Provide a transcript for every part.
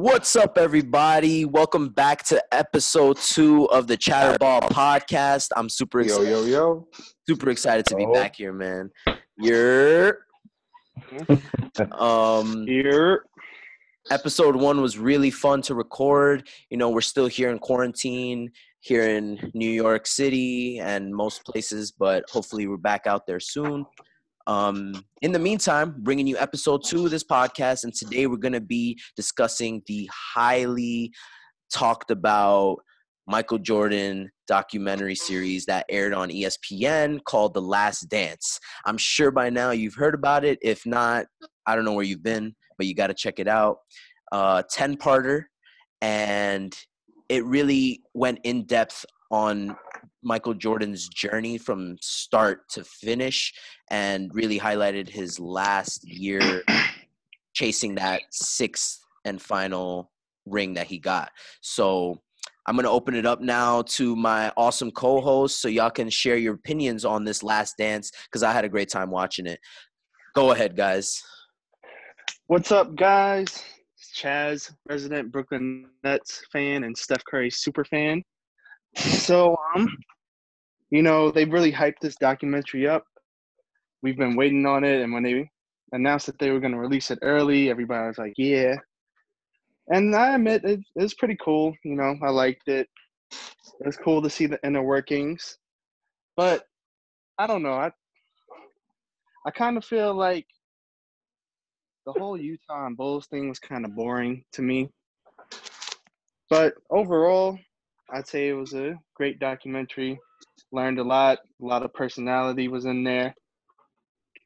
What's up, everybody? Welcome back to episode two of the Chatterball podcast. I'm super Yo, excited, yo, yo. super excited to be Yo. back here, man. You're um Here. episode one was really fun to record. You know, we're still here in quarantine here in New York City and most places, but hopefully we're back out there soon. Um, in the meantime, bringing you episode two of this podcast, and today we're going to be discussing the highly talked about Michael Jordan documentary series that aired on ESPN called The Last Dance. I'm sure by now you've heard about it. If not, I don't know where you've been, but you got to check it out. Uh, 10 parter, and it really went in depth on Michael Jordan's journey from start to finish and really highlighted his last year chasing that sixth and final ring that he got. So I'm going to open it up now to my awesome co host so y'all can share your opinions on this last dance because I had a great time watching it. Go ahead, guys. What's up, guys? It's Chaz, resident Brooklyn Nets fan and Steph Curry super fan. So, um, you know, they really hyped this documentary up. We've been waiting on it, and when they announced that they were going to release it early, everybody was like, "Yeah." And I admit it, it was pretty cool. You know, I liked it. It was cool to see the inner workings, but I don't know. I I kind of feel like the whole Utah and Bulls thing was kind of boring to me. But overall, I'd say it was a great documentary. Learned a lot. A lot of personality was in there.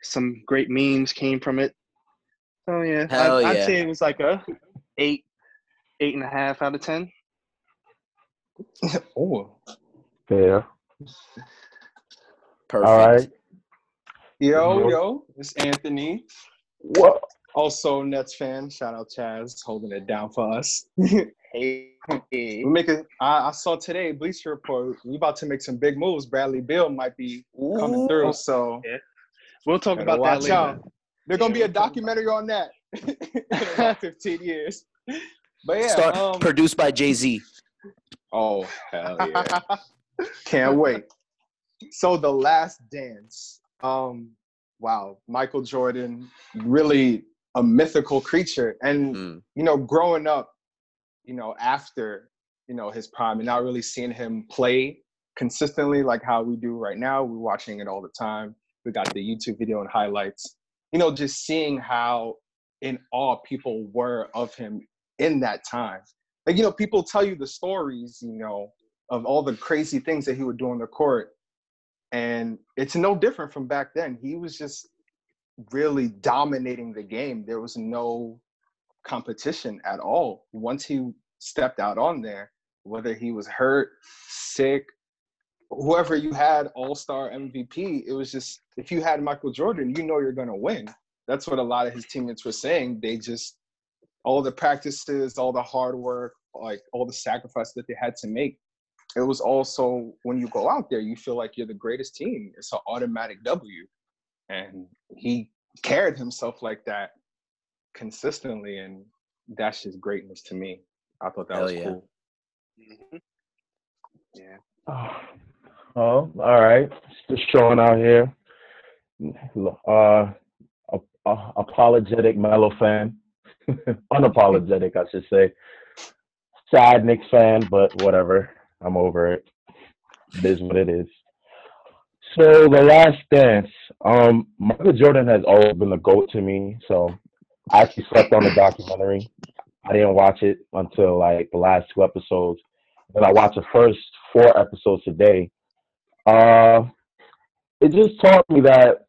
Some great memes came from it. So yeah, Hell I'd, yeah. I'd say it was like a eight, eight and a half out of ten. Oh. Fair. Perfect. All right. Yo, yo. It's Anthony. What? Also Nets fan. Shout out Chaz holding it down for us. Hey, we make a I, I saw today Bleacher Report. We about to make some big moves. Bradley Beal might be coming through. So we'll talk about watch that later. out. There's gonna be a we'll talk about documentary on that in about 15 years. But yeah, Start, um, produced by Jay Z. Oh hell yeah! Can't wait. So the last dance. Um, wow, Michael Jordan, really a mythical creature, and Mm. you know, growing up, you know, after you know his prime, and not really seeing him play consistently like how we do right now. We're watching it all the time. We got the YouTube video and highlights. You know, just seeing how in awe people were of him in that time like you know people tell you the stories you know of all the crazy things that he would do on the court and it's no different from back then he was just really dominating the game there was no competition at all once he stepped out on there whether he was hurt sick whoever you had all-star mvp it was just if you had michael jordan you know you're going to win that's what a lot of his teammates were saying they just all the practices, all the hard work, like all the sacrifice that they had to make. It was also when you go out there, you feel like you're the greatest team. It's an automatic W. And he carried himself like that consistently. And that's just greatness to me. I thought that Hell was yeah. cool. Mhm. Yeah. Oh, all right. Just showing out here. Uh, a, a, apologetic Melo fan. Unapologetic, I should say. Sad Knicks fan, but whatever. I'm over it. It is what it is. So the last dance. Um, Michael Jordan has always been the goat to me. So I actually slept on the documentary. I didn't watch it until like the last two episodes. Then I watched the first four episodes today. Uh, it just taught me that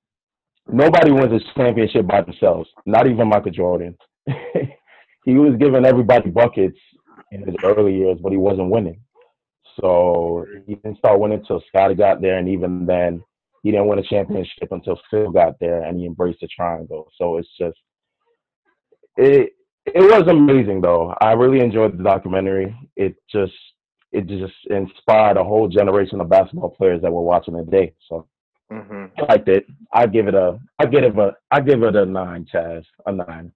nobody wins a championship by themselves. Not even Michael Jordan. he was giving everybody buckets in his early years, but he wasn't winning. So he didn't start winning until Scottie got there, and even then, he didn't win a championship until Phil got there, and he embraced the triangle. So it's just it. It was amazing, though. I really enjoyed the documentary. It just it just inspired a whole generation of basketball players that were watching it today. So Mm-hmm. I liked it. I give it a I give it a I give it a nine, Chaz. A nine.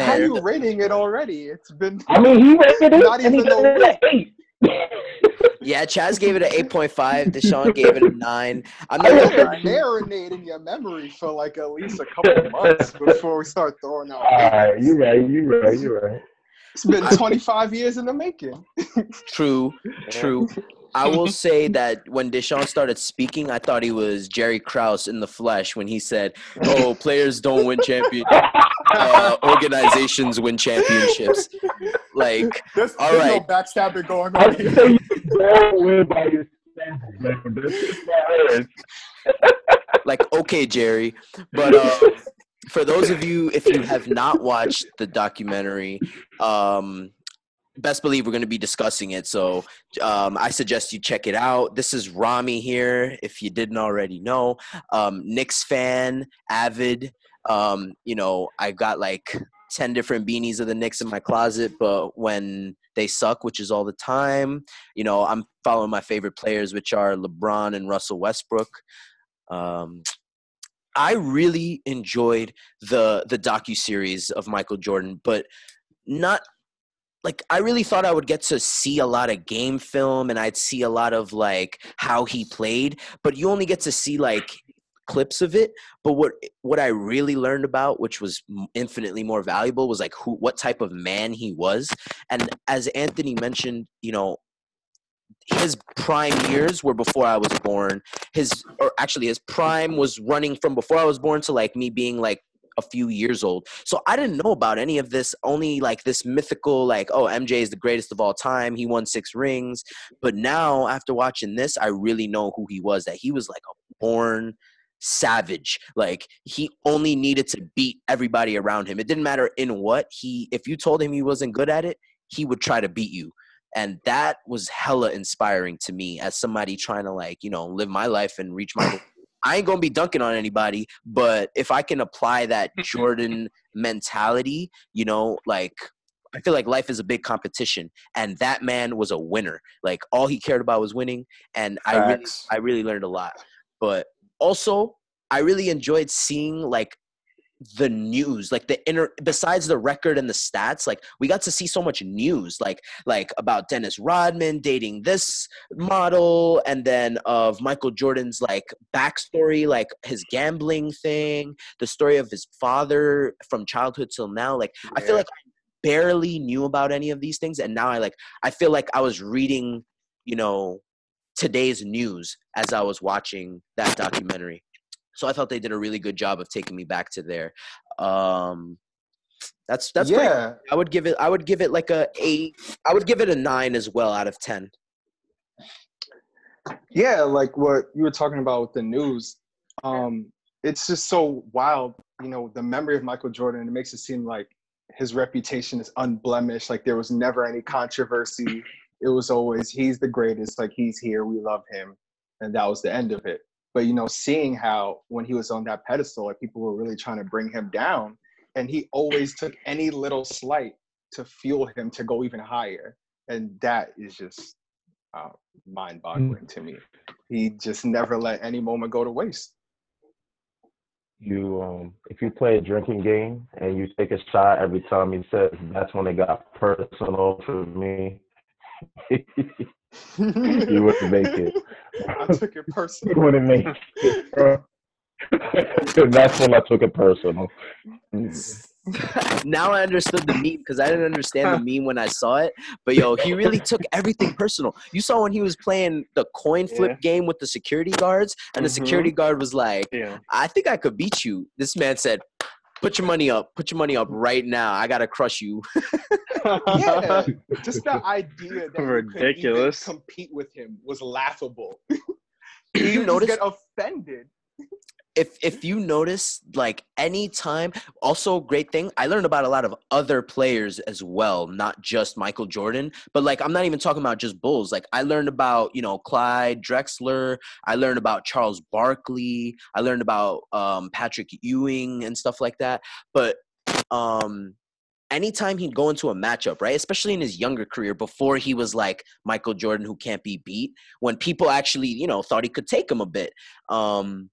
How are you rating it already? It's been I mean, he rated it, Not and even gave a it an eight. yeah, Chaz gave it an eight point five. Deshaun gave it a nine. I'm not gotta gonna marinate in your memory for like at least a couple months before we start throwing out. All right, ratings. you right, you're right, you're right. It's been 25 years in the making. True, true. I will say that when Deshaun started speaking, I thought he was Jerry Krause in the flesh when he said, "Oh, players don't win championships, uh, organizations win championships." Like, There's, All there's right. no backstabbing going on here. Say win by your standards, man. That's just not it. like okay jerry but uh, for those of you if you have not watched the documentary um best believe we're going to be discussing it so um, i suggest you check it out this is rami here if you didn't already know um, Knicks fan avid um, you know i got like 10 different beanies of the Knicks in my closet but when they suck which is all the time you know i'm following my favorite players which are lebron and russell westbrook. Um, I really enjoyed the the docu series of Michael Jordan, but not like I really thought I would get to see a lot of game film and I'd see a lot of like how he played, but you only get to see like clips of it. But what what I really learned about, which was infinitely more valuable, was like who what type of man he was. And as Anthony mentioned, you know, his prime years were before I was born. His or actually his prime was running from before I was born to like me being like a few years old. So I didn't know about any of this, only like this mythical like oh MJ is the greatest of all time. He won 6 rings. But now after watching this, I really know who he was that he was like a born savage. Like he only needed to beat everybody around him. It didn't matter in what he if you told him he wasn't good at it he would try to beat you. And that was hella inspiring to me as somebody trying to like you know live my life and reach my i ain't gonna be dunking on anybody but if i can apply that jordan mentality you know like i feel like life is a big competition. And that man was a winner. Like all he cared about was winning and i really i really learned a lot. But also i really enjoyed seeing like the news like the inner besides the record and the stats like we got to see so much news like like about dennis rodman dating this model and then of michael jordan's like backstory like his gambling thing the story of his father from childhood till now like i feel like i barely knew about any of these things and now i like i feel like i was reading you know today's news as i was watching that documentary so I thought they did a really good job of taking me back to there. Um, that's that's yeah. I would give it. I would give it like a eight. I would give it a nine as well out of ten. Yeah, like what you were talking about with the news. Um, it's just so wild, you know, the memory of Michael Jordan. It makes it seem like his reputation is unblemished. Like there was never any controversy. It was always he's the greatest. Like he's here. We love him, and that was the end of it. But you know, seeing how when he was on that pedestal, like people were really trying to bring him down, and he always took any little slight to fuel him to go even higher, and that is just uh, mind-boggling to me. He just never let any moment go to waste. You, um, if you play a drinking game and you take a shot every time he says, that's when it got personal for me. you wouldn't make it. I took it personal. You personal. wouldn't make it, bro. that's when I took it personal. now I understood the meme because I didn't understand the meme when I saw it. But yo, he really took everything personal. You saw when he was playing the coin flip Yeah. game with the security guards, and the Mhm. security guard was like, Yeah. "I think I could beat you." This man said. Put your money up. Put your money up right now. I gotta crush you. yeah, just the idea that you Ridiculous. could even compete with him was laughable. you just notice get offended. If if you notice like anytime also great thing i learned about a lot of other players as well not just michael jordan but like i'm not even talking about just bulls like i learned about you know clyde drexler i learned about charles barkley i learned about um, patrick ewing and stuff like that but um anytime he'd go into a matchup right especially in his younger career before he was like michael jordan who can't be beat when people actually you know thought he could take him a bit um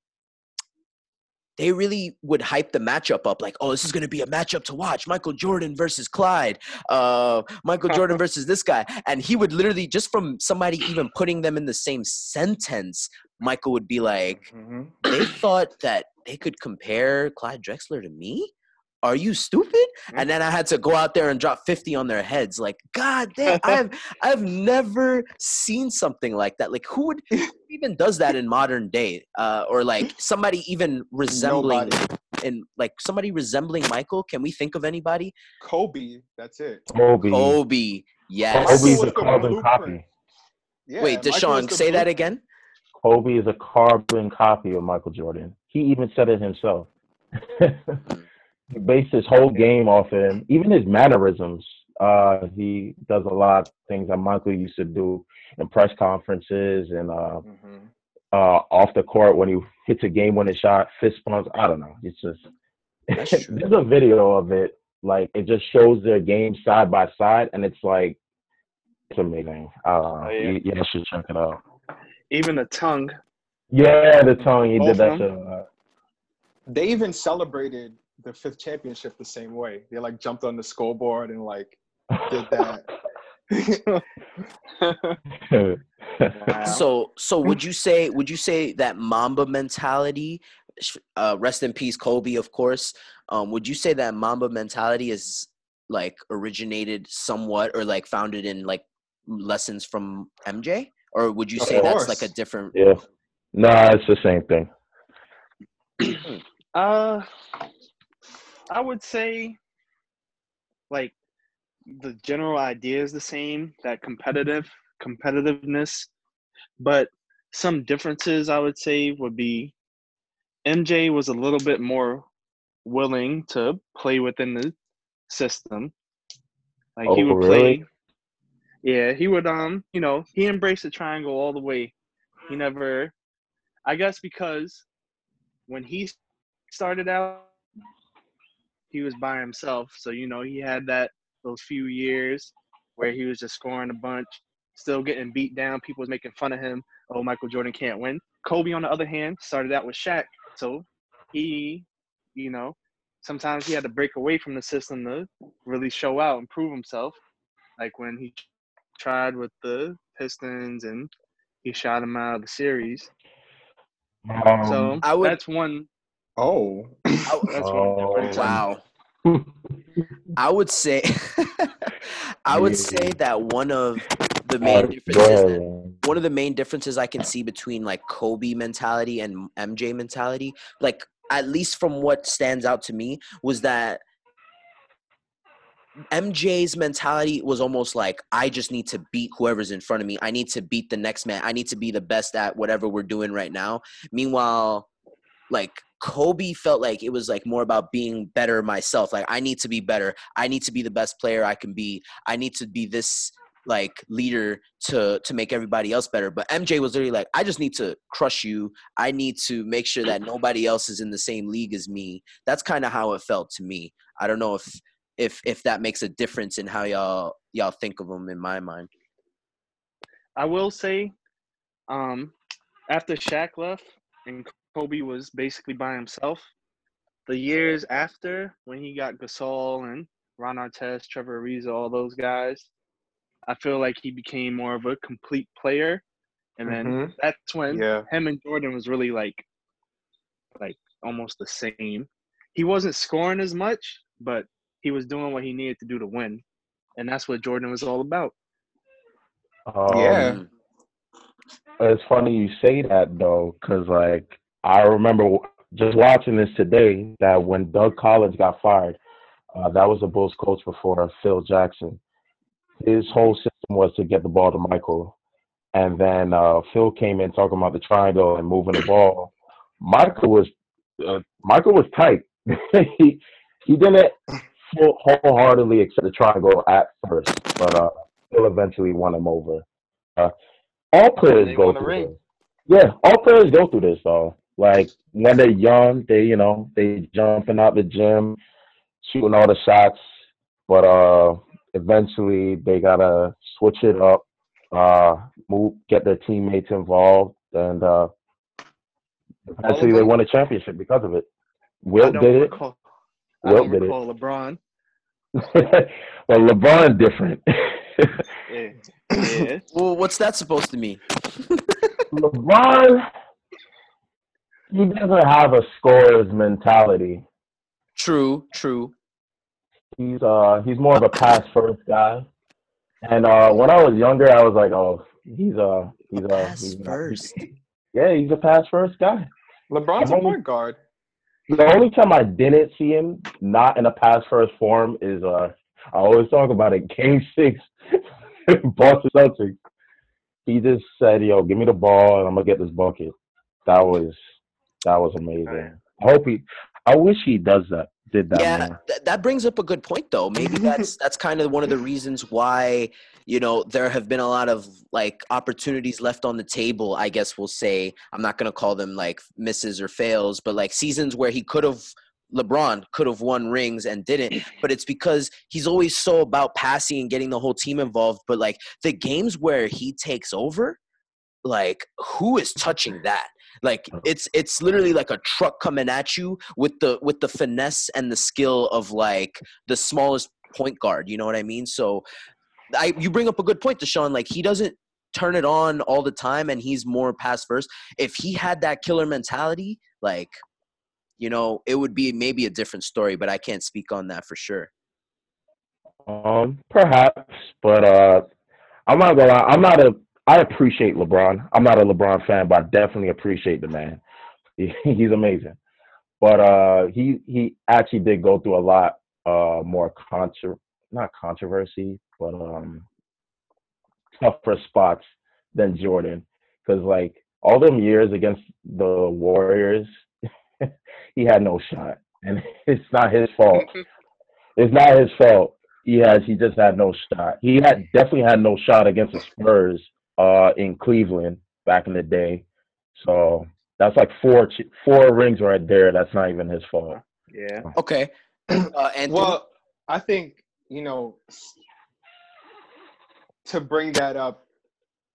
they really would hype the matchup up like, oh, this is going to be a matchup to watch. Michael Jordan versus Clyde. Uh, Michael Jordan versus this guy. And he would literally, just from somebody even putting them in the same sentence, Michael would be like, Mm-hmm. they thought that they could compare Clyde Drexler to me? Are you stupid? And then I had to go out there and drop 50 on their heads. Like, God damn, I've I've never seen something like that. Like who would even does that in modern day? Uh, or like somebody even resembling Nobody. in like somebody resembling Michael? Can we think of anybody? Kobe, that's it. Kobe. Kobe. Yes. Kobe Kobe's was a carbon blueprint. copy. Yeah, Wait, Michael was Deshaun, the say that again. Kobe is a carbon copy of Michael Jordan. He even said it himself. he based his whole game off of him, even his mannerisms. Uh, he does a lot of things that Michael used to do in press conferences and uh, Mhm. uh, off the court when he hits a game-winning shot, fist bumps. I don't know. It's just there's a video of it. Like it just shows their game side by side, and it's like it's amazing. Uh, Oh, yeah. you, you should check it out. Even the tongue. Yeah, the tongue he Both did that shit. Uh, They even celebrated the fifth championship the same way. They like jumped on the scoreboard and like did that. Wow. So, so would you say would you say that Mamba mentality? Uh, rest in peace, Kobe, of course. Um, would you say that Mamba mentality is like originated somewhat or like founded in like lessons from MJ, or would you say that's like a different? yeah. Nah, it's the same thing. Uh, I would say, like, the general idea is the same. That competitive competitiveness, but some differences I would say would be MJ was a little bit more willing to play within the system. Like he Oh, would really? play. Yeah, he would. Um, you know, he embraced the triangle all the way. He never. I guess because when he started out, he was by himself. So you know, he had that those few years where he was just scoring a bunch, still getting beat down. People was making fun of him. Oh, Michael Jordan can't win. Kobe, on the other hand, started out with Shaq, so he, you know, sometimes he had to break away from the system to really show out and prove himself. Like when he tried with the Pistons and he shot him out of the series. Um, So I would- that's one. Oh, That's Oh, one. Wow. I would say, I would say that one of the oh, main differences one of the main differences I can see between like Kobe mentality and MJ mentality, like at least from what stands out to me, was that MJ's mentality was almost like I just need to beat whoever's in front of me. I need to beat the next man. I need to be the best at whatever we're doing right now. Meanwhile, like Kobe felt like it was like more about being better myself. Like I need to be better. I need to be the best player I can be. I need to be this like leader to to make everybody else better. But MJ was literally like, I just need to crush you. I need to make sure that nobody else is in the same league as me. That's kind of how it felt to me. I don't know if if if that makes a difference in how y'all y'all think of him in my mind. I will say, um, after Shaq left and Kobe was basically by himself, the years after when he got Gasol and Ron Artest, Trevor Ariza, all those guys, I feel like he became more of a complete player, and then Mhm. that's when yeah. him and Jordan was really like, like almost the same. He wasn't scoring as much, but he was doing what he needed to do to win, and that's what Jordan was all about. Um, Yeah. It's funny you say that though, because like I remember just watching this today that when Doug Collins got fired, uh, that was the Bulls coach before Phil Jackson. His whole system was to get the ball to Michael, and then uh, Phil came in talking about the triangle and moving the ball. Michael was uh, Michael was tight. he he didn't full, wholeheartedly accept the triangle at first, but uh, Phil eventually won him over. Uh, all players go through this. Yeah, all players go through this though. Like when they're young, they you know they jumping out the gym, shooting all the shots, but uh, eventually they gotta switch it up, uh, move, get their teammates involved, and uh, eventually they won a championship because of it. Wilt did it. recall, I Wilt did it. LeBron. well, LeBron different. Yeah. yeah. Well, what's that supposed to mean? LeBron, he doesn't have a scorer's mentality. True, true. He's uh he's more of a pass first guy. And uh when I was younger, I was like, oh, he's uh he's uh Pass he's not- first. yeah, he's a pass first guy. LeBron's a I'm point guard. The only time I didn't see him not in a pass first form is uh I always talk about it. Game six, Boston Celtics. He just said, "Yo, give me the ball, and I'm gonna get this bucket." That was that was amazing. I hope he. I wish he does that. Did that yeah, th- that brings up a good point though. Maybe that's that's kind of one of the reasons why you know there have been a lot of like opportunities left on the table. I guess we'll say I'm not gonna call them like misses or fails, but like seasons where he could have LeBron could have won rings and didn't, but it's because he's always so about passing and getting the whole team involved. But like the games where he takes over, like who is touching that? Like it's it's literally like a truck coming at you with the with the finesse and the skill of like the smallest point guard. You know what I mean? So I you bring up a good point, Deshaun. Like he doesn't turn it on all the time and he's more pass first. If he had that killer mentality, like you know, it would be maybe a different story, but I can't speak on that for sure. Um, perhaps, but uh, I'm not gonna lie. I'm not a. I appreciate LeBron. I'm not a LeBron fan, but I definitely appreciate the man. He, he's amazing. But uh, he he actually did go through a lot uh more contro not controversy, but um tougher spots than Jordan. Because like all them years against the Warriors, he had no shot, and it's not his fault. It's not his fault. He has. He just had no shot. He had definitely had no shot against the Spurs uh, in Cleveland back in the day. So that's like four four rings right there. That's not even his fault. Yeah. Okay. Uh, and Well, I think you know to bring that up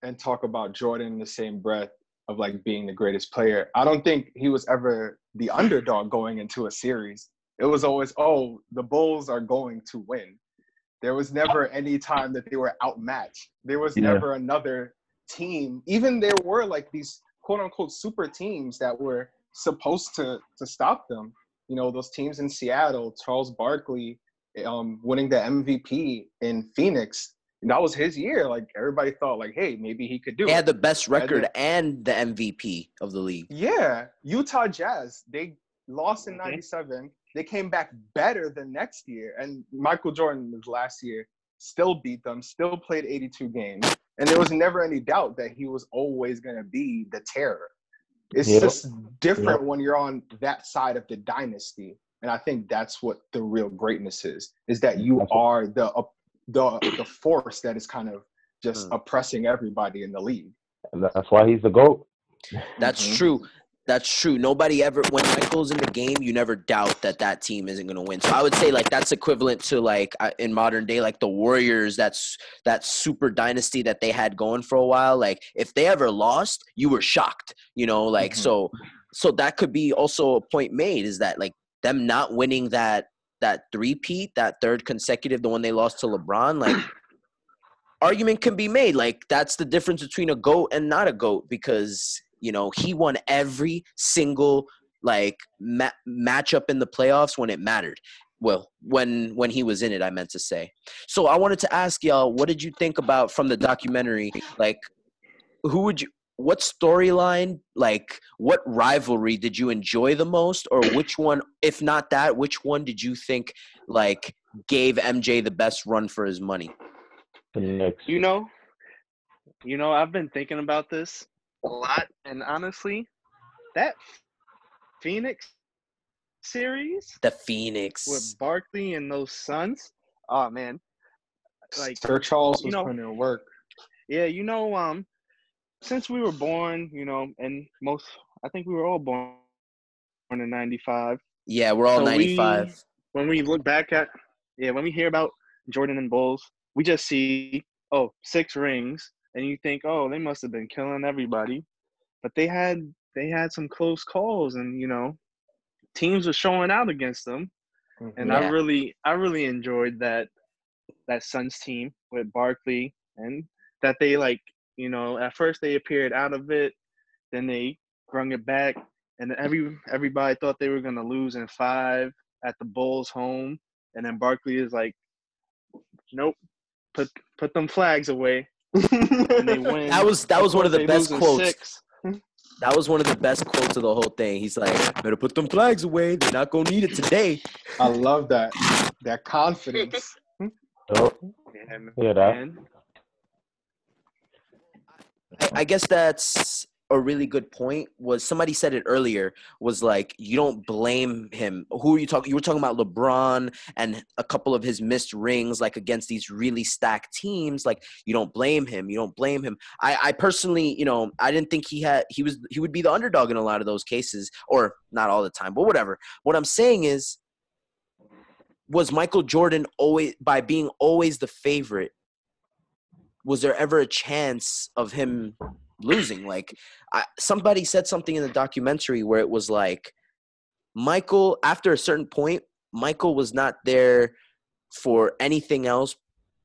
and talk about Jordan in the same breath of like being the greatest player. I don't think he was ever the underdog going into a series. It was always, oh, the Bulls are going to win. There was never any time that they were outmatched. There was Yeah. never another team. Even there were like these quote unquote super teams that were supposed to to stop them. You know, those teams in Seattle, Charles Barkley um, winning the MVP in Phoenix. And that was his year. Like everybody thought, like, hey, maybe he could do they it. had the best record then- and the MVP of the league. Yeah, Utah Jazz. They lost in Mhm. '97. They came back better the next year, and Michael Jordan was last year. Still beat them. Still played 82 games, and there was never any doubt that he was always going to be the terror. It's Yep. just different when you're on that side of the dynasty, and I think that's what the real greatness is: is that you That's are the uh, the the force that is kind of just Hmm. oppressing everybody in the league. And that's why he's the goat. That's Mhm. true. That's true. Nobody ever, when Michael's in the game, you never doubt that that team isn't going to win. So I would say like that's equivalent to like in modern day, like the Warriors. That's that super dynasty that they had going for a while. Like if they ever lost, you were shocked. You know, like Mhm. so. So that could be also a point made is that like them not winning that that three peat, that third consecutive, the one they lost to LeBron, like argument can be made. Like that's the difference between a goat and not a goat because you know he won every single like ma- matchup in the playoffs when it mattered. Well, when when he was in it, I meant to say. So I wanted to ask y'all, what did you think about from the documentary? Like, who would you? What storyline, like, what rivalry did you enjoy the most, or which one, if not that, which one did you think like gave MJ the best run for his money? The Knicks. You know, you know, I've been thinking about this a lot, and honestly, that Phoenix series The Phoenix. with Barkley and those Suns. Oh man, like Sir Charles you was know- putting in work. yeah, you know, um, since we were born, you know, and most, I think we were all born in '95. Yeah, we're all So we- 95. when we look back at yeah when we hear about jordan and bulls we just see oh six rings and you think oh they must have been killing everybody. But they had they had some close calls and you know teams were showing out against them, and I mm-hmm. really I really enjoyed that that Suns team with Barkley and that they like you know at first they appeared out of it, then they brung it back, and every everybody thought they were gonna lose in five at the Bulls home, and then Barkley is like, nope, put put them flags away, and they win. That was that was one of the best quotes. six. That was one of the best quotes of the whole thing. He's like, "Better put them flags away. They're not gonna need it today." I love that that confidence. Yup. Yeah. Oh, yeah, that. I, I guess that's a really good point. Was somebody said it earlier? Was like you don't blame him. Who are you talking? You were talking about LeBron and a couple of his missed rings, like against these really stacked teams. Like you don't blame him. You don't blame him. I, I personally, you know, I didn't think he had. He was. He would be the underdog in a lot of those cases, or not all the time, but whatever. What I'm saying is, was Michael Jordan always by being always the favorite? Was there ever a chance of him losing. Like I, somebody said something in the documentary where it was like Michael after a certain point, Michael was not there for anything else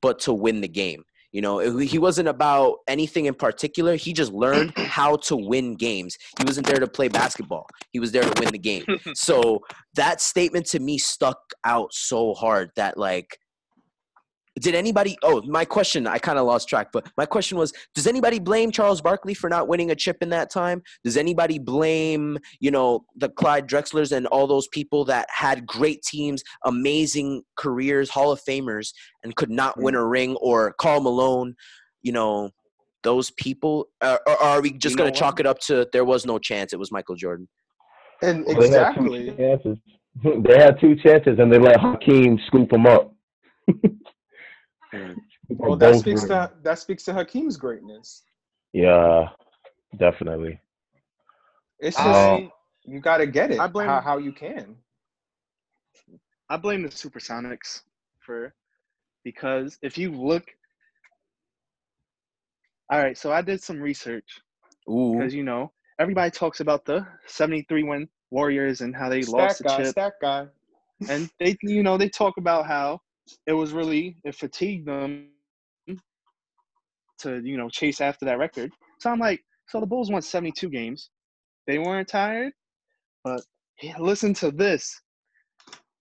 but to win the game. You know, it- he wasn't about anything in particular. He just learned how to win games. He wasn't there to play basketball. He was there to win the game. so that statement to me stuck out so hard that like did anybody oh my question i kind of lost track but my question was does anybody blame charles barkley for not winning a chip in that time does anybody blame you know the clyde drexlers and all those people that had great teams amazing careers hall of famers and could not win a ring or karl malone you know those people uh, or are we just You going to chalk it up to there was no chance it was michael jordan And Well, they had two exactly. chances. They had two chances, and they let Hakeem scoop them up. Mm. Well, that speaks were- to that speaks to Hakeem's greatness. Yeah, definitely. It's just I, you got to get it I blame- how, how you can. I blame the Supersonics for because if you look all right, so I did some research because you know everybody talks about the 73 win Warriors and how they Stack lost the guy, chip. stack guy. and they you know they talk about how it was really it fatigued them to you know chase after that record. So i'm like so the bulls won 72 games. They weren't tired but yeah, listen to this.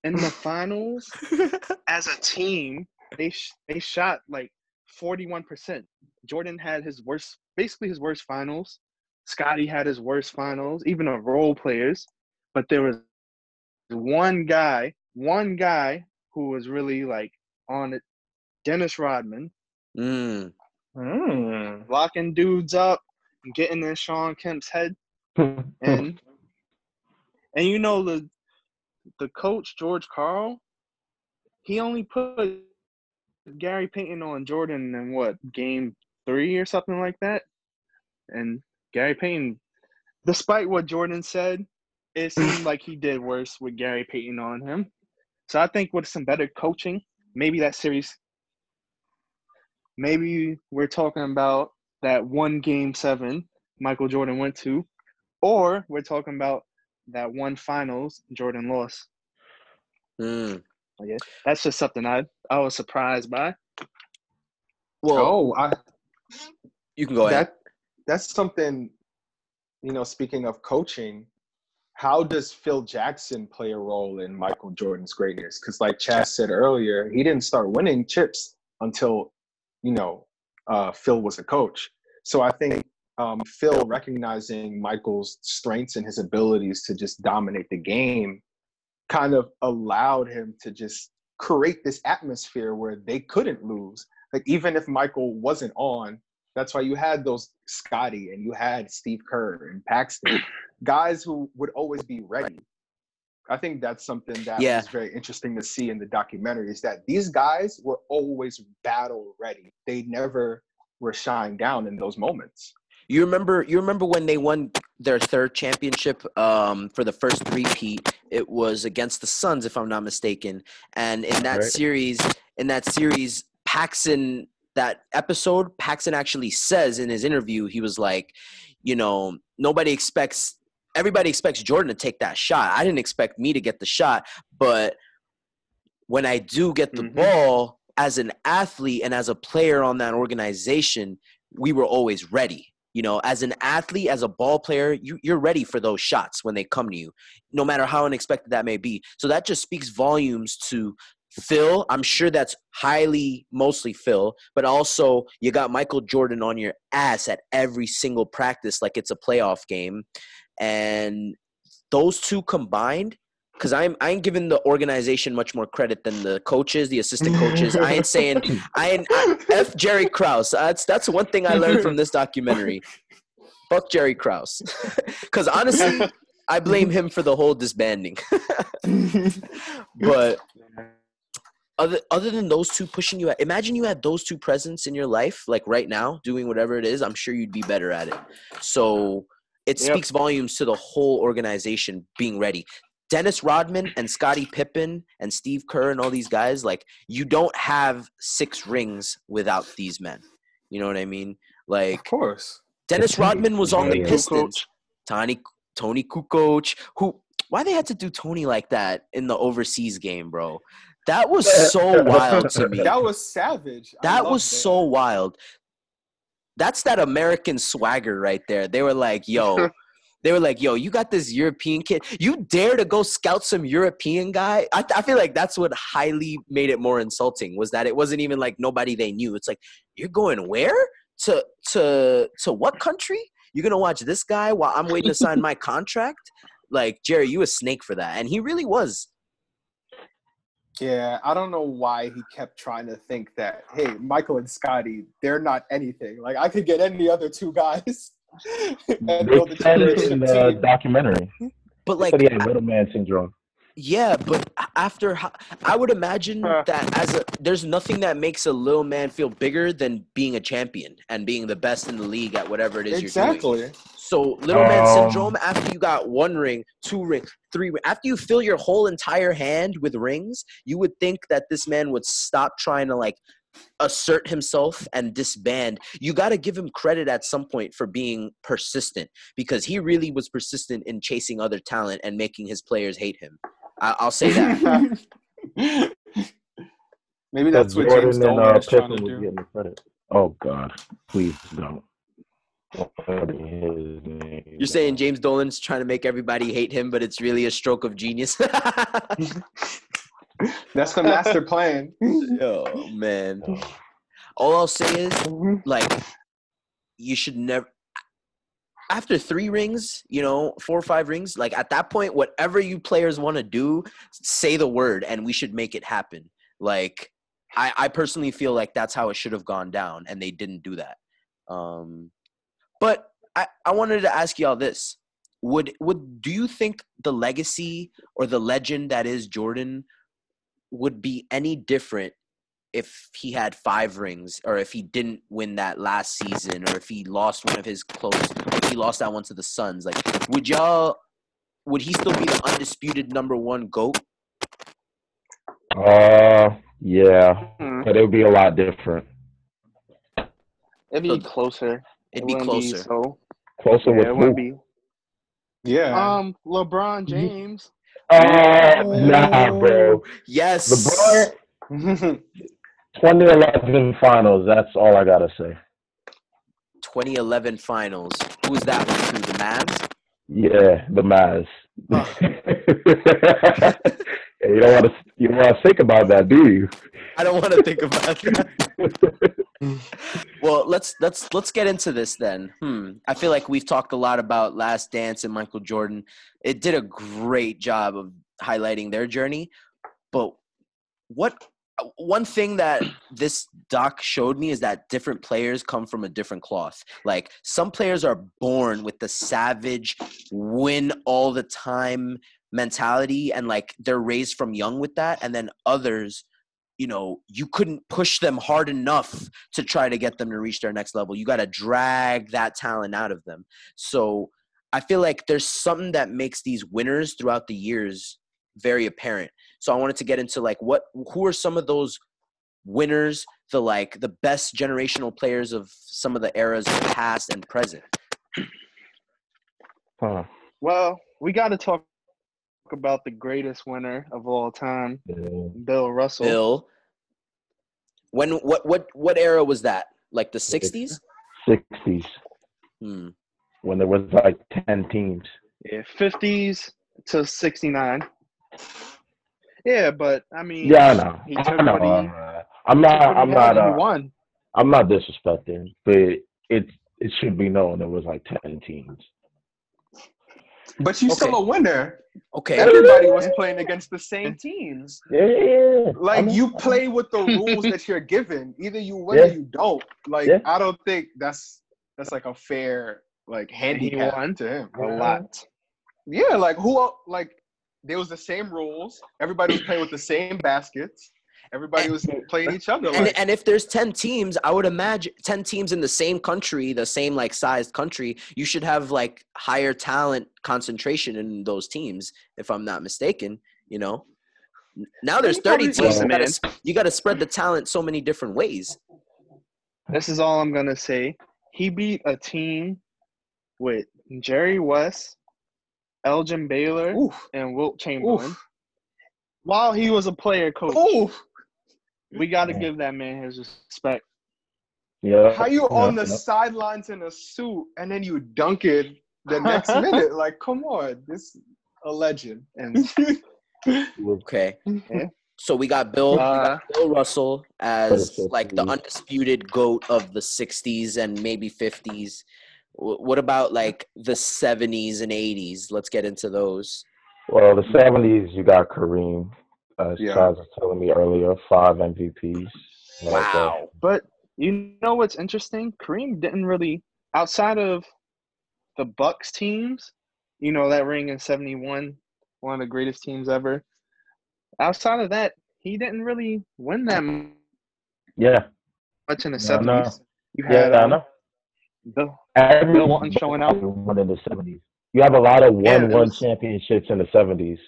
In the finals as a team they sh- they shot like 41% jordan had his worst basically his worst finals. Scottie had his worst finals even the role players. But there was one guy, one guy who was really like on it, Dennis Rodman, Mm. Mm. locking dudes up and getting in Shawn Kemp's head, and and you know the the coach George Karl, he only put Gary Payton on Jordan in what game three or something like that, and Gary Payton, despite what Jordan said, it seemed like he did worse with Gary Payton on him. So I think with some better coaching, maybe that series, maybe we're talking about that one game seven Michael Jordan went to, or we're talking about that one finals Jordan lost. Mm. I guess that's just something I I was surprised by. well Oh, I, you can go ahead that that's something. You know, speaking of coaching, how does Phil Jackson play a role in Michael Jordan's greatness? Because, like Chaz said earlier, he didn't start winning chips until, you know, uh, Phil was a coach. So I think um, Phil recognizing Michael's strengths and his abilities to just dominate the game kind of allowed him to just create this atmosphere where they couldn't lose. Like even if Michael wasn't on, that's why you had those Scottie and you had Steve Kerr and Paxson, guys who would always be ready. I think that's something that Yeah. was very interesting to see in the documentary is that these guys were always battle ready. They never were shying down in those moments. You remember you remember when they won their third championship um, for the first three-peat? It was against the Suns, if I'm not mistaken. And in that Right. series, in that series, Paxson, that episode, Paxson actually says in his interview, he was like, you know, nobody expects everybody expects Jordan to take that shot. I didn't expect me to get the shot, but when I do get the Mhm. ball as an athlete and as a player on that organization, we were always ready. You know, as an athlete, as a ball player, you, you're ready for those shots when they come to you, no matter how unexpected that may be. So that just speaks volumes to Phil. I'm sure that's highly, mostly Phil, but also you got Michael Jordan on your ass at every single practice like it's a playoff game. And those two combined, because I'm I ain't giving the organization much more credit than the coaches, the assistant coaches. I ain't saying I ain't I, f Jerry Krause. That's that's one thing I learned from this documentary. Fuck Jerry Krause, because honestly, I blame him for the whole disbanding. but other other than those two pushing you, imagine you had those two presents in your life, like right now, doing whatever it is. I'm sure you'd be better at it. So it Yep. speaks volumes to the whole organization being ready. Dennis Rodman and Scottie Pippen and Steve Kerr and all these guys, like you don't have six rings without these men. You know what I mean? Like Of course. Dennis Rodman was on the Pistons. Tony Toni Kukoc, who why they had to do Tony like that in the overseas game, bro? That was so wild to me. That was savage. That was it. so wild. That's that American swagger right there. They were like, yo, they were like, yo, you got this European kid. You dare to go scout some European guy? I, I feel like that's what highly made it more insulting was that it wasn't even like nobody they knew. It's like, you're going where? To to to what country? You're gonna watch this guy while I'm waiting to sign my contract? Like, Jerry, you a snake for that. And he really was. Yeah, I don't know why he kept trying to think that, hey, Michael and Scottie, they're not anything. Like I could get any other two guys and build a They said it in the team. documentary. But Like, like he had little man syndrome. Yeah, but after I would imagine Huh. that as a there's nothing that makes a little man feel bigger than being a champion and being the best in the league at whatever it is you're doing. Exactly. So little man Um, syndrome after you got one ring, two ring, three ring, after you fill your whole entire hand with rings, you would think that this man would stop trying to like assert himself and disband. You got to give him credit at some point for being persistent because he really was persistent in chasing other talent and making his players hate him. I- I'll say that. Maybe that's what Jordan James and, Dolan uh, is trying Pippen to was do. the credit. Oh God, please don't. Don't say his name. You're saying James Dolan's trying to make everybody hate him, but it's really a stroke of genius. That's the master plan. oh man. All I'll say is like you should never after three rings, you know, four or five rings, like at that point, whatever you players want to do, say the word and we should make it happen. Like I, I personally feel like that's how it should have gone down, and they didn't do that. Um, but I, I wanted to ask y'all this: Would would do you think the legacy or the legend that is Jordan would be any different if he had five rings, or if he didn't win that last season, or if he lost one of his close, if he lost that one to the Suns? Like, would y'all? Would he still be the undisputed number one goat? Uh, yeah, Hmm. but it would be a lot different. It'd be closer. It'd It be wouldn't closer. so Closer yeah, with it who? wouldn't be. Yeah. Um, LeBron James. Uh, nah, bro. Yes. LeBron, 2011 finals. That's all I gotta say. 2011 finals. Who's that one to? The Mavs? Yeah, the Mavs. Huh. You don't want to. You don't want to think about that, do you? I don't want to think about that. well, let's let's let's get into this then. Hmm. I feel like we've talked a lot about Last Dance and Michael Jordan. It did a great job of highlighting their journey, but what one thing that this doc showed me is that different players come from a different cloth. Like some players are born with the savage win all the time mentality and like they're raised from young with that and then others you know you couldn't push them hard enough to try to get them to reach their next level. You got to drag that talent out of them. So i feel like there's something that makes these winners throughout the years very apparent. So i wanted to get into like what who are some of those winners the like the best generational players of some of the eras past and present? Huh. Well, we got to talk about the greatest winner of all time, Yeah. Bill Russell. Bill. When what what what era was that? Like the '60s? 60s Hmm. when there was like 10 teams. Yeah, 50s to 69. Yeah, but I mean, Yeah, I know. He I took know. what he- uh, I'm not. I'm not. and he Uh, won. I'm not disrespecting, but it it should be known there was like 10 teams. But you still a winner. Okay. Everybody was playing against the same teams. Yeah, yeah, yeah. Like you play with the rules that you're given. Either you win Yeah. or you don't. Like Yeah. I don't think that's that's like a fair like handicap won to him. A lot. Yeah, like who like there was the same rules. Everybody was playing with the same baskets. Everybody was playing each other. And, Like, and if there's 10 teams, I would imagine 10 teams in the same country, the same like sized country, you should have like higher talent concentration in those teams, if I'm not mistaken, you know? Now there's 30 teams. You gotta, you gotta spread the talent so many different ways. This is all I'm gonna say. He beat a team with Jerry West, Elgin Baylor, oof, and Wilt Chamberlain. oof, While he was a player coach, oof. We got to Yeah. give that man his respect. Yeah. How you yeah, on the yeah. sidelines in a suit and then you dunk it the next minute? Like, come on, this a legend. And Okay. Yeah. So we got Bill, we got uh, Bill Russell as like the undisputed goat of the 60s and maybe 50s. Wh- What about like the 70s and 80s? Let's get into those. Well, the 70s, you got Kareem, as Yeah. Charles was telling me earlier, five MVPs. Like, uh, Wow. but you know what's interesting? Kareem didn't really, outside of the Bucks teams, you know that ring in '71, one of the greatest teams ever. Outside of that, he didn't really win that yeah, much in the No, no. '70s. You yeah, had I um, know. Bill, Every Bill Walton showing out. one in the 70s. You have a lot of Yeah, it one-one was- championships in the 70s.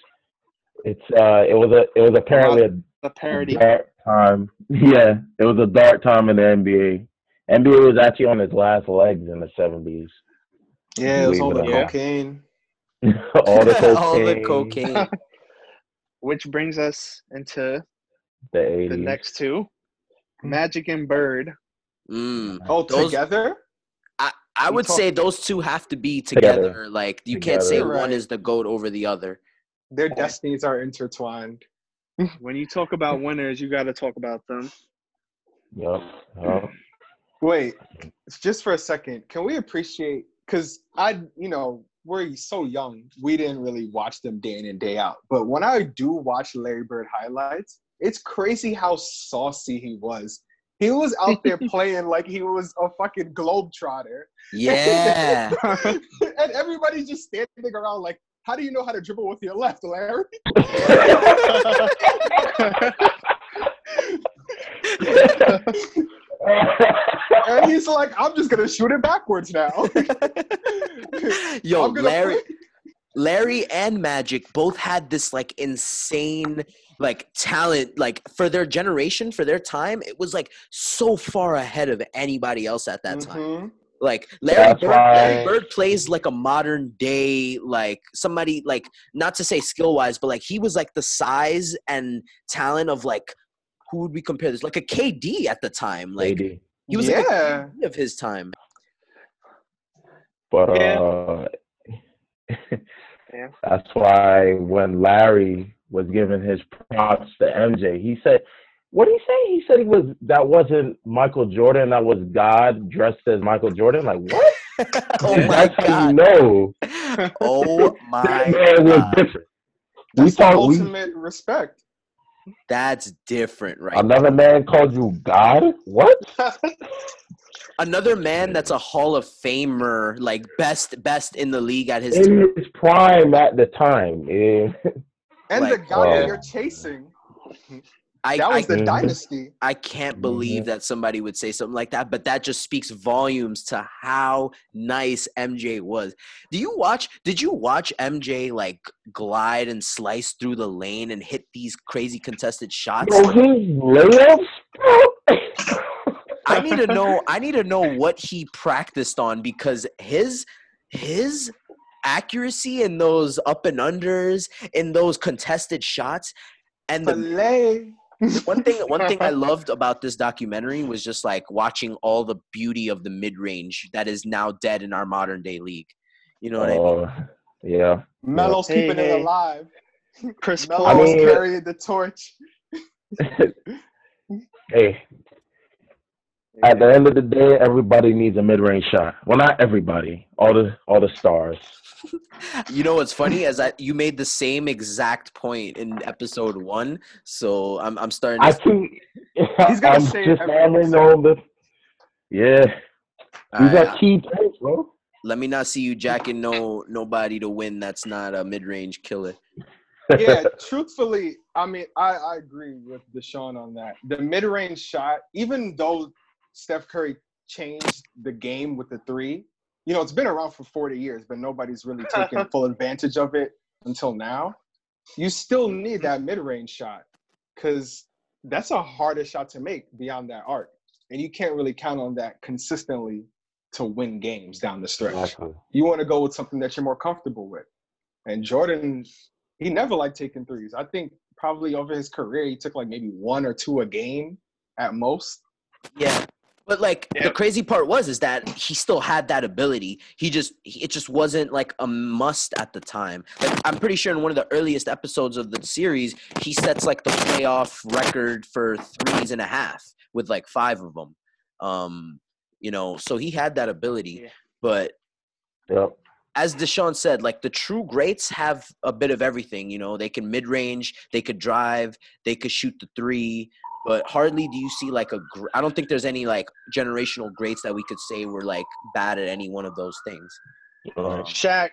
It's uh, it was a it was apparently a the parody. dark time. Yeah, it was a dark time in the NBA. NBA was actually on its last legs in the 70s. Yeah, it was all the Believe it or cocaine. all the cocaine, All the cocaine. Which brings us into the 80s. the next two, Magic and Bird. Mm. Oh, Those- together? I, I would say those two have to be together. Together. Like you can't say Together. one is the goat over the other. Their destinies are intertwined. When you talk about winners, you got to talk about them. Yep. yep. Wait, just for a second, can we appreciate? Because I, you know, we're so young, we didn't really watch them day in and day out. But when I do watch Larry Bird highlights, it's crazy how saucy he was. He was out there playing like he was a fucking globetrotter, Yeah. and everybody's just standing around like, "How do you know how to dribble with your left, Larry?" and he's like, "I'm just gonna shoot it backwards now." Yo, Larry, play- Larry and Magic both had this like insane like talent like for their generation for their time it was like so far ahead of anybody else at that time Mhm. Like Larry That's Bird, Larry Bird plays like a modern day like somebody like not to say skill wise but like he was like the size and talent of like who would we compare this like a KD at the time like Lady. he was like a yeah. KD of his time But Yeah. uh, Yeah. that's why when Larry was giving his props to MJ, he said, "What did he say? He said he was that wasn't Michael Jordan. That was God dressed as Michael Jordan. Like what? oh Yeah, my that's how you god know oh my that man was God. different. We That's the thought we ultimate respect. That's different, right? another man called you God. What? Another man that's a Hall of Famer, like best best in the league at his In time. his prime at the time. Yeah. and the Like, guy that uh, you're chasing, I, that I, was the Mhm. dynasty. I can't believe that somebody would say something like that, but that just speaks volumes to how nice MJ was. Do you watch? Did you watch MJ like glide and slice through the lane and hit these crazy contested shots? Yo, his layups. I need to know. I need to know what he practiced on because his his accuracy in those up and unders, in those contested shots, and the Filet. One thing one thing I loved about this documentary was just like watching all the beauty of the mid range that is now dead in our modern day league. You know what I mean? Oh, yeah. Melo's Hey, keeping hey. it alive. Chris Melo's Paul. I mean- carrying the torch. hey, at the end of the day, everybody needs a mid-range shot. Well, not everybody. All the all the stars. You know what's funny is that you made the same exact point in episode one, so I'm I'm starting. I To, think He's gonna I'm say it just every hammering on the. Yeah, these Alright, are key points, bro. let me not see you jacking no nobody to win. That's not a mid range killer. yeah, truthfully, I mean, I, I agree with Deshaun on that. The mid range shot, even though Steph Curry changed the game with the three, you know, it's been around for 40 years, but nobody's really taken full advantage of it until now. You still need that mid range shot because that's a harder shot to make beyond that arc. And you can't really count on that consistently to win games down the stretch Exactly. you want to go with something that you're more comfortable with. And Jordan, he never liked taking threes. I think probably over his career, he took like maybe one or two a game at most. Yeah. But like the crazy part was is that he still had that ability. He just he- it just wasn't like a must at the time. Like I'm pretty sure in one of the earliest episodes of the series, he sets like the playoff record for threes and a half with like five of them. Um, you know, so he had that ability. Yeah. But Yep. as Deshaun said, like the true greats have a bit of everything. You know, they can mid range, they could drive, they could shoot the three, but hardly do you see like a. Gr- I don't think there's any like generational greats that we could say were like bad at any one of those things. Uh, Shaq.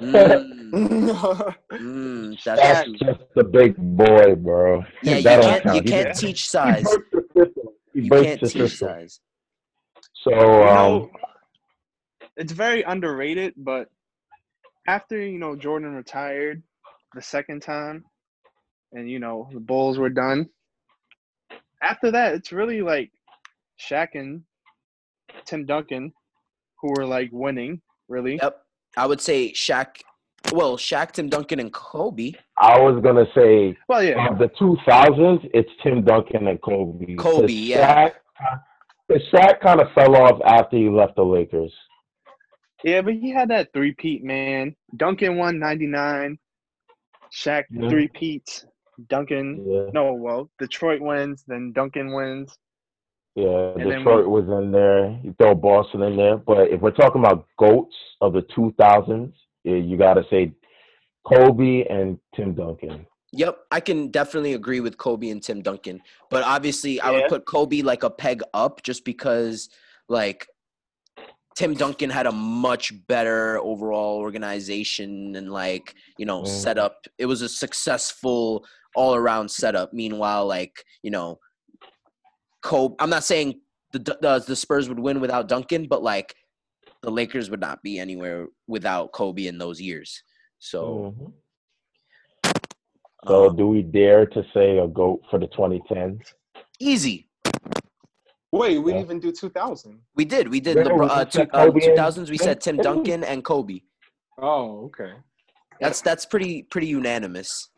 Mm, mm, that's That's true. just a big boy, bro. Yeah, you That don't can't you count. He- can't Yeah. teach He size. breaks the system. He You breaks can't the teach system. size. So, You um, know, it's very underrated, but after you know Jordan retired the second time, and you know the Bulls were done. After that, it's really like Shaq and Tim Duncan, who were like winning. Really, Yep, I would say Shaq. Well, Shaq, Tim Duncan, and Kobe. I was gonna say well, yeah, of the 2000s, it's Tim Duncan and Kobe. Kobe, 'Cause yeah. Shaq, 'cause Shaq kind of fell off after he left the Lakers. yeah, but he had that three peat man. Duncan won ninety nine. Shaq Yeah. three peats. Duncan Yeah, no, well, Detroit wins, then Duncan wins. yeah. And then Detroit was in there. You throw Boston in there, but if we're talking about goats of the 2000s, you gotta say Kobe and Tim Duncan. Yep, I can definitely agree with Kobe and Tim Duncan. But obviously, I would put Kobe like a peg up just because, like, Tim Duncan had a much better overall organization and, like, you know, Mm. setup. It was a successful all around setup. Meanwhile, like, you know, Kobe, I'm not saying the, the, the Spurs would win without Duncan, but, like, the Lakers would not be anywhere without Kobe in those years. So, Mhm. So, um, do we dare to say a goat for the 2010s? easy. Wait, we didn't even do 2000. We did. We did. Yeah, LeBron, uh, two, said uh, 2000s. We said Tim Tim. Duncan and Kobe. Oh, okay. That's that's pretty pretty unanimous.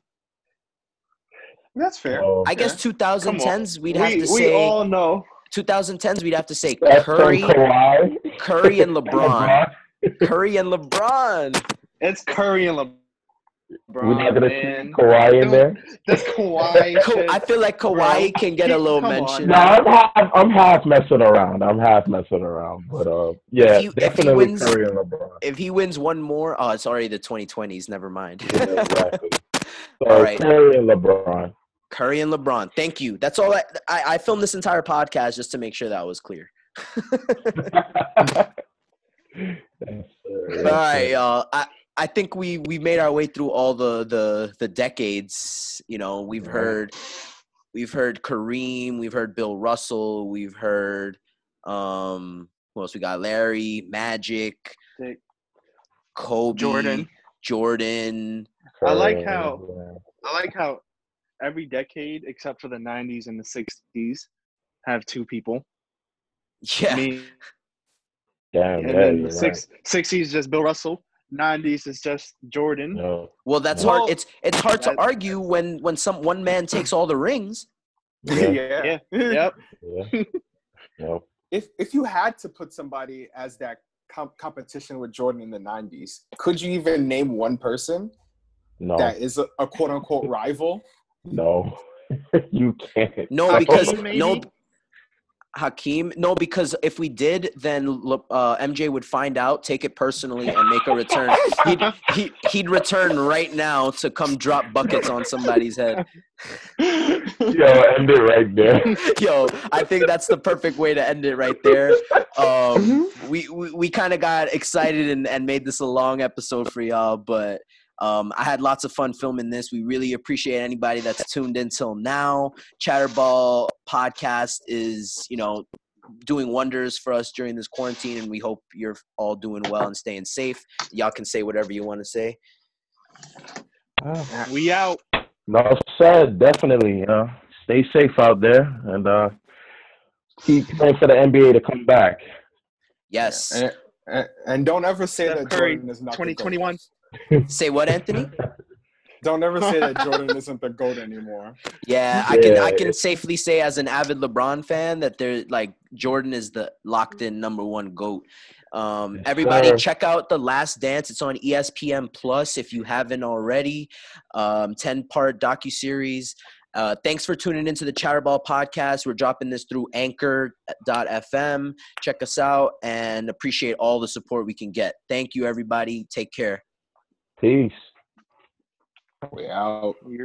That's fair. So, I guess 2010s we'd have we, to we say all know 2010s we'd have to say Steph Curry. Curry and LeBron, LeBron. Curry and LeBron. it's Curry and LeBron. We're not gonna man. see Kawhi in there. This Kawhi. I feel like Kawhi Bro, can get a little mention. No, I'm half, I'm half messing around. I'm half messing around, but uh, yeah, If he- if he definitely wins- Curry and LeBron. If he wins one more, oh, it's already the 2020s. Never mind. Yeah, exactly. So All right. Curry and LeBron. Curry and LeBron. Thank you. That's all. I, I I filmed this entire podcast just to make sure that was clear. That's, uh, All right, y'all. I I think we we made our way through all the the the decades. You know, we've Yeah. heard we've heard Kareem, we've heard Bill Russell, we've heard um who else we got? Larry, Magic, Dick. Kobe, Jordan. Jordan. I like how- I like how every decade except for the 90s and the 60s have two people. Yeah, Me Damn, and yeah, then you're the six, 60s just Bill Russell. '90s is just Jordan. No. Well, that's Well- hard. It's it's hard to argue when when some one man takes all the rings. Yeah. yeah. Yep. Yeah. no. If if you had to put somebody as that com- competition with Jordan in the '90s, could you even name one person No. that is a, a quote unquote rival? No. you can't. No, because Hakeem, no maybe? Hakeem. No, because if we did, then uh, MJ would find out, take it personally, and make a return. He'd he, he'd return right now to come drop buckets on somebody's head. Yo, end it right there. Yo, I think that's the perfect way to end it right there. Um, we we, we kind of got excited and, and made this a long episode for y'all, but um, I had lots of fun filming this. We really appreciate anybody that's tuned in till now. Chatterball podcast is, you know, doing wonders for us during this quarantine, and we hope you're all doing well and staying safe. Y'all can say whatever you want to say. Uh, we out. No said, definitely. You know, stay safe out there, and uh, keep praying for the NBA to come back. Yes. And, and, and don't ever say that, Curry, Jordan is not 2021. Say what, Anthony? Don't ever say that Jordan isn't the goat anymore. Yeah, I can Yeah, I can it's- safely say as an avid LeBron fan that they're like Jordan is the locked in number one goat. Um, everybody sir. check out the Last Dance. It's on ESPN Plus if you haven't already. Um, Ten part docu series. Uh, thanks for tuning into the Chatterball podcast. We're dropping this through Anchor.fm. Check us out and appreciate all the support we can get. Thank you, everybody. Take care. Peace. We out.